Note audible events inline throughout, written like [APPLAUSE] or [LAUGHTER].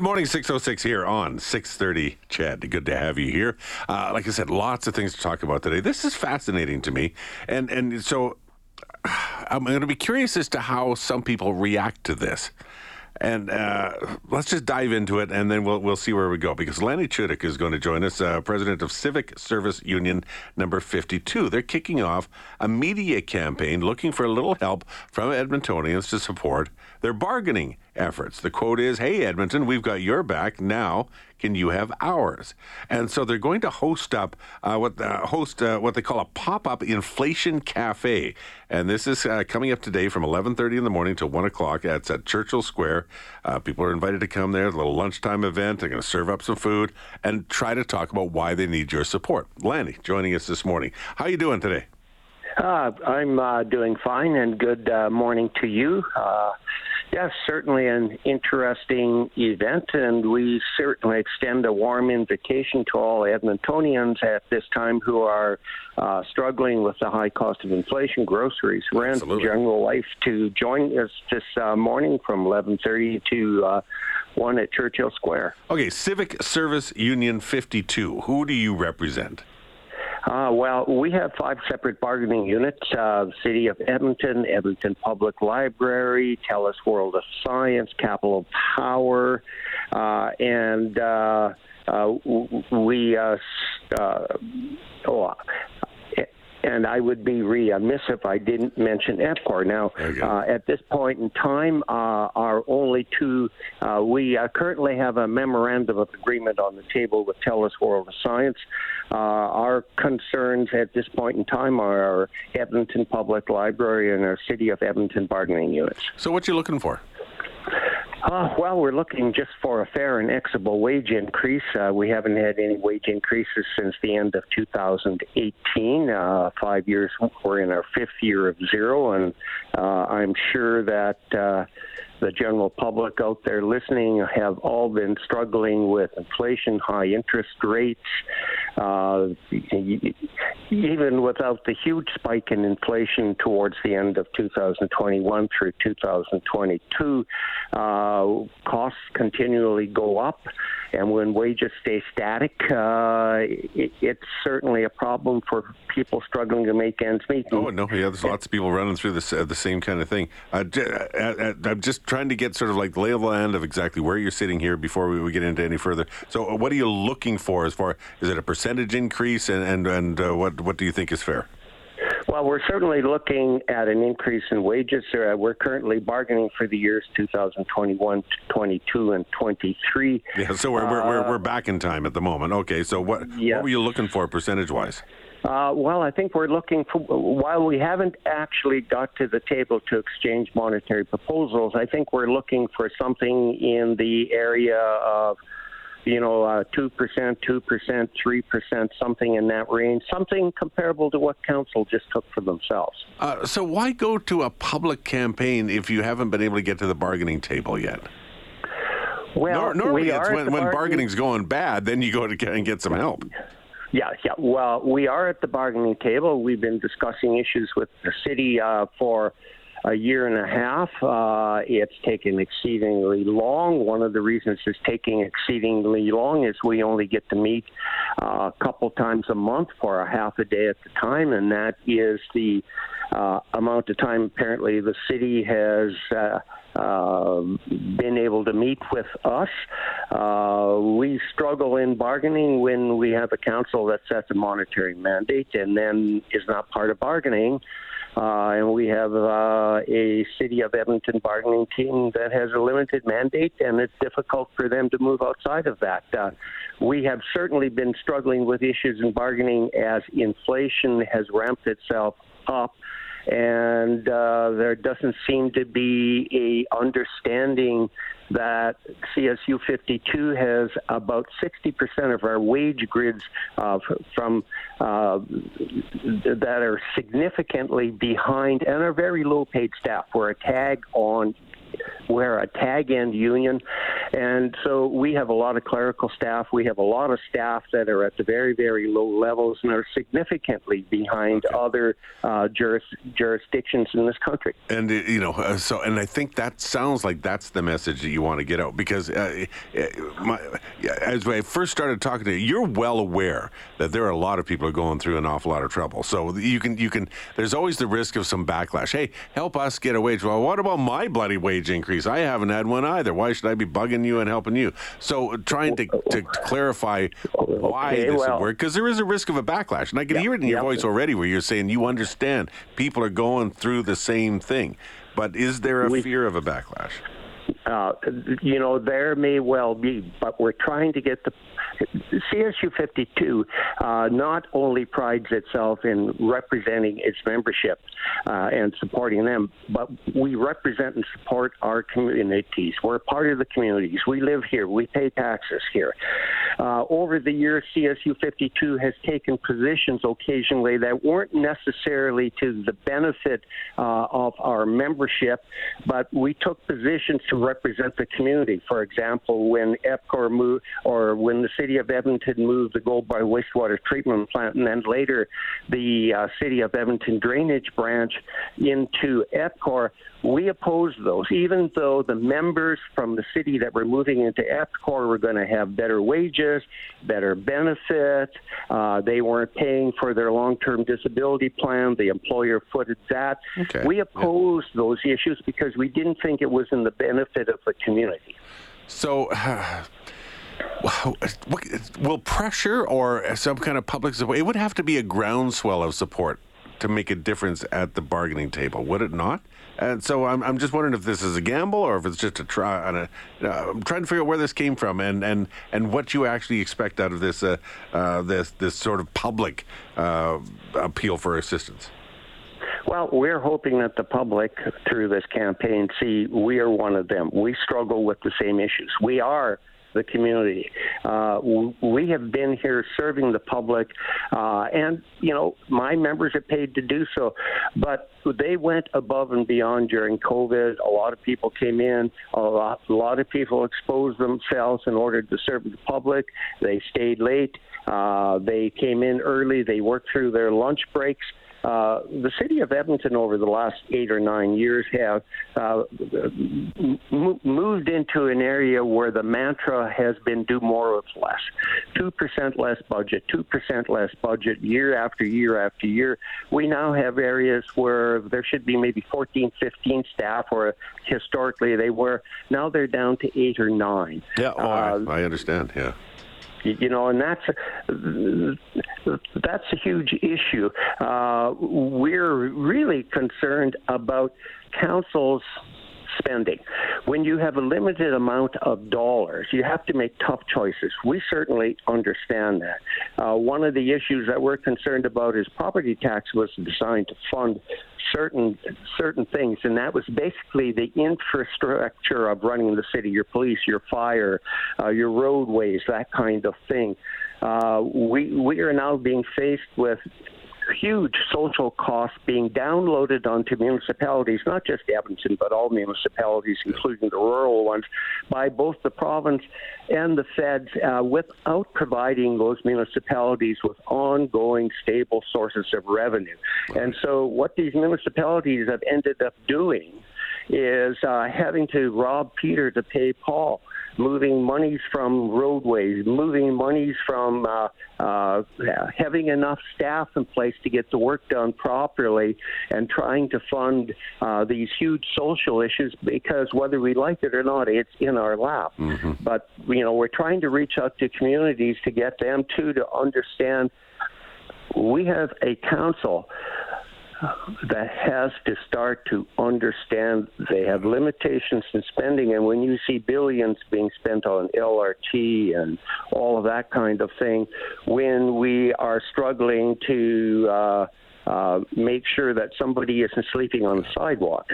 Good morning 606 here on 630 CHED, Good to have you here. Uh, like I said, lots of things to talk about today. This is fascinating to me. And, and so [SIGHS] I'm going to be curious as to how some people react to this. And uh, let's just dive into it, and then we'll we'll see where we go. Because Lanny Chudyk is going to join us, uh, president of Civic Service Union Number 52. They're kicking off a media campaign looking for a little help from Edmontonians to support their bargaining efforts. The quote is, "Hey Edmonton, we've got your back. Now, can you have ours?" And so they're going to host up uh, what uh, host uh, what they call a pop-up inflation cafe, and this is uh, coming up today from 11:30 in the morning to 1 o'clock. It's at Churchill Square. Uh, people are invited to come there. A little lunchtime event. They're going to serve up some food and try to talk about why they need your support. Lanny joining us this morning. How are you doing today? Uh, I'm doing fine, and good morning to you. Uh, yes, certainly an interesting event, and we certainly extend a warm invitation to all Edmontonians at this time who are uh, struggling with the high cost of inflation, groceries, rent, Absolutely. general life, to join us this uh, morning from 11:30 to one at Churchill Square. Okay, Civic Service Union 52. Who do you represent? Uh, well, we have five separate bargaining units uh, City of Edmonton, Edmonton Public Library, TELUS World of Science, Capital Power, uh, and uh, uh, we. Uh, oh, and I would be remiss if I didn't mention EPCOR. Now, uh, at this point in time, uh, our only two, uh, we currently have a memorandum of agreement on the table with TELUS World of Science. our concerns at this point in time are our Edmonton Public Library and our City of Edmonton bargaining units. So, what you looking for? Uh, well, we're looking just for a fair and equitable wage increase. Uh, we haven't had any wage increases since the end of 2018. Uh, five years, we're in our fifth year of zero, and uh, I'm sure that uh, the general public out there listening have all been struggling with inflation, high interest rates, uh, even without the huge spike in inflation towards the end of 2021 through 2022. Uh, costs continually go up, and when wages stay static, uh, it, it's certainly a problem for people struggling to make ends meet. Oh no, yeah, there's lots of people running through this uh, the same kind of thing. Uh, I'm just trying to get sort of like the lay of the land of exactly where you're sitting here before we, we get into any further. So, uh, what are you looking for as far is it a percentage increase, and and and uh, what what do you think is fair? Well, we're certainly looking at an increase in wages. Uh, we're currently bargaining for the years 2021, 22, and 23. Yeah, so we're, uh, we're, we're, we're, back in time at the moment. Okay, so what, yeah. what were you looking for percentage wise? Uh, well, I think we're looking for, while we haven't actually got to the table to exchange monetary proposals, I think we're looking for something in the area of, you know, uh, 2%, 2%, 3%, something in that range, something comparable to what council just took for themselves. Uh, so why go to a public campaign if you haven't been able to get to the bargaining table yet? Well, Nor- normally we it's when, when bargaining- bargaining's going bad, then you go to get and get some help. Yeah, yeah. Well, we are at the bargaining table. We've been discussing issues with the city uh, for a year and a half. Uh, it's taken exceedingly long. One of the reasons it's taking exceedingly long is we only get to meet uh, a couple times a month for a half a day at the time, and that is the uh, amount of time apparently the city has. Uh, uh, been able to meet with us. Uh, we struggle in bargaining when we have a council that sets a monetary mandate and then is not part of bargaining. Uh, and we have uh, a City of Edmonton bargaining team that has a limited mandate, and it's difficult for them to move outside of that. Uh, we have certainly been struggling with issues in bargaining as inflation has ramped itself up and uh, there doesn't seem to be a understanding that CSU 52 has about 60% of our wage grids uh, from uh, that are significantly behind and are very low paid staff. We're a tag on we're a tag end union, and so we have a lot of clerical staff. We have a lot of staff that are at the very, very low levels and are significantly behind okay. other uh, juris, jurisdictions in this country. And uh, you know, uh, so and I think that sounds like that's the message that you want to get out because uh, uh my, as I first started talking to you, you're well aware that there are a lot of people are going through an awful lot of trouble. So you can you can. There's always the risk of some backlash. Hey, help us get a wage. Well, what about my bloody wage increase? I haven't had one either. Why should I be bugging you and helping you? So trying to, to clarify why okay, this well, would work because there is a risk of a backlash, and I can hear it in your voice already where you're saying you understand people are going through the same thing. But is there a we, fear of a backlash? Uh, you know, there may well be, but we're trying to get the CSU 52 uh, not only prides itself in representing its membership uh, and supporting them, but we represent and support our communities. We're a part of the communities. We live here. We pay taxes here. Uh, over the years, CSU 52 has taken positions occasionally that weren't necessarily to the benefit uh, of our membership, but we took positions to represent the community. For example, when EPCOR moved, or when the city of Edmonton moved the Gold Bar wastewater treatment plant, and then later the uh, city of Edmonton drainage branch into EPCOR, we opposed those, even though the members from the city that were moving into EPCOR were going to have better wages, better benefits. Uh, they weren't paying for their long-term disability plan. The employer footed that. Okay. We opposed yeah. those issues because we didn't think it was in the benefit of the community. So. [SIGHS] Uh, will pressure or some kind of public support? It would have to be a groundswell of support to make a difference at the bargaining table, would it not? And so I'm, I'm just wondering if this is a gamble or if it's just a try. A, uh, I'm trying to figure out where this came from and, and, and what you actually expect out of this uh, uh, this this sort of public uh, appeal for assistance. Well, we're hoping that the public, through this campaign, see we are one of them. We struggle with the same issues. We are the community. Uh, we have been here serving the public, uh, and you know my members are paid to do so, but they went above and beyond during COVID. A lot of people came in. A lot, a lot of people exposed themselves in order to serve the public. They stayed late. Uh, they came in early. They worked through their lunch breaks. Uh, the city of Edmonton over the last eight or nine years have uh, m- moved into an area where the mantra has been do more with less. 2% less budget, 2% less budget year after year after year. We now have areas where there should be maybe 14, 15 staff, or historically they were. Now they're down to eight or nine. Yeah, oh, uh, I, I understand. Yeah you know, and that's that's a huge issue. Uh, we're really concerned about councils spending. When you have a limited amount of dollars, you have to make tough choices. We certainly understand that. Uh, one of the issues that we're concerned about is property tax was designed to fund certain certain things, and that was basically the infrastructure of running the city: your police, your fire, uh, your roadways, that kind of thing. Uh, we we are now being faced with huge social costs being downloaded onto municipalities, not just Edmonton, but all municipalities, including the rural ones, by both the province and the feds uh, without providing those municipalities with ongoing stable sources of revenue. And so, what these municipalities have ended up doing is uh, having to rob Peter to pay Paul moving monies from roadways, moving monies from uh, uh, having enough staff in place to get the work done properly, and trying to fund uh, these huge social issues because whether we like it or not, it's in our lap. Mm-hmm. But you know, we're trying to reach out to communities to get them too to understand. We have a council that has to start to understand they have limitations in spending. And when you see billions being spent on LRT and all of that kind of thing, when we are struggling to uh, uh, make sure that somebody isn't sleeping on the sidewalk.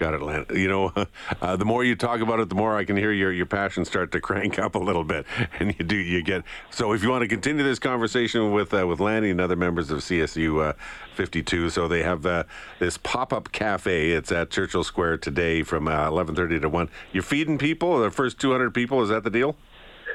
Got it, Lan. You know, [LAUGHS] uh, the more you talk about it, the more I can hear your, your passion start to [LAUGHS] crank up a little bit, and you do you get. So if you want to continue this conversation with uh, with Lanny and other members of CSU uh, 52, so they have uh, this pop up cafe. It's at Churchill Square today from 11:30 uh, to 1. You're feeding people, the first 200 people. Is that the deal?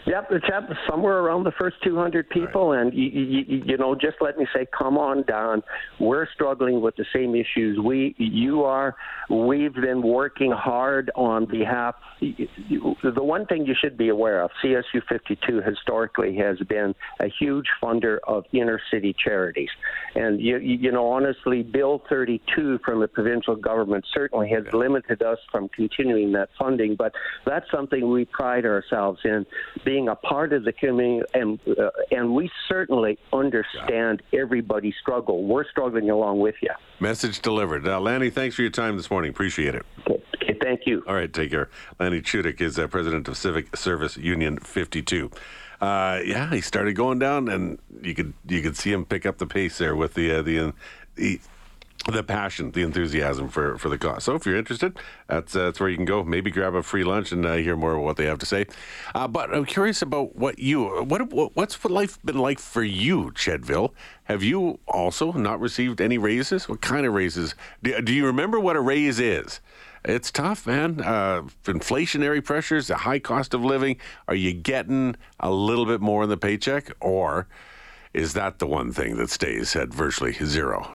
Yep, it's at somewhere around the first 200 people, right. and you, you, you, know, just let me say, come on down. We're struggling with the same issues we you are. We've been working hard on behalf. The one thing you should be aware of, CSU 52 historically has been a huge funder of inner city charities, and you, you know, honestly, Bill 32 from the provincial government certainly has limited us from continuing that funding, but that's something we pride ourselves in. Being being a part of the community, and uh, and we certainly understand yeah. everybody's struggle. We're struggling along with you. Message delivered. Uh, Lanny, thanks for your time this morning. Appreciate it. Okay. okay thank you. All right, take care. Lanny Chudyk is uh, president of Civic Service Union 52. Uh, yeah, he started going down, and you could you could see him pick up the pace there with the uh, the, the the passion, the enthusiasm for, for the cause. So if you're interested, that's uh, that's where you can go. Maybe grab a free lunch and uh, hear more of what they have to say. Uh, but I'm curious about what you what what's what life been like for you, Chedville? Have you also not received any raises? What kind of raises? Do, do you remember what a raise is? It's tough, man. Uh, inflationary pressures, the high cost of living. Are you getting a little bit more in the paycheck, or is that the one thing that stays at virtually zero?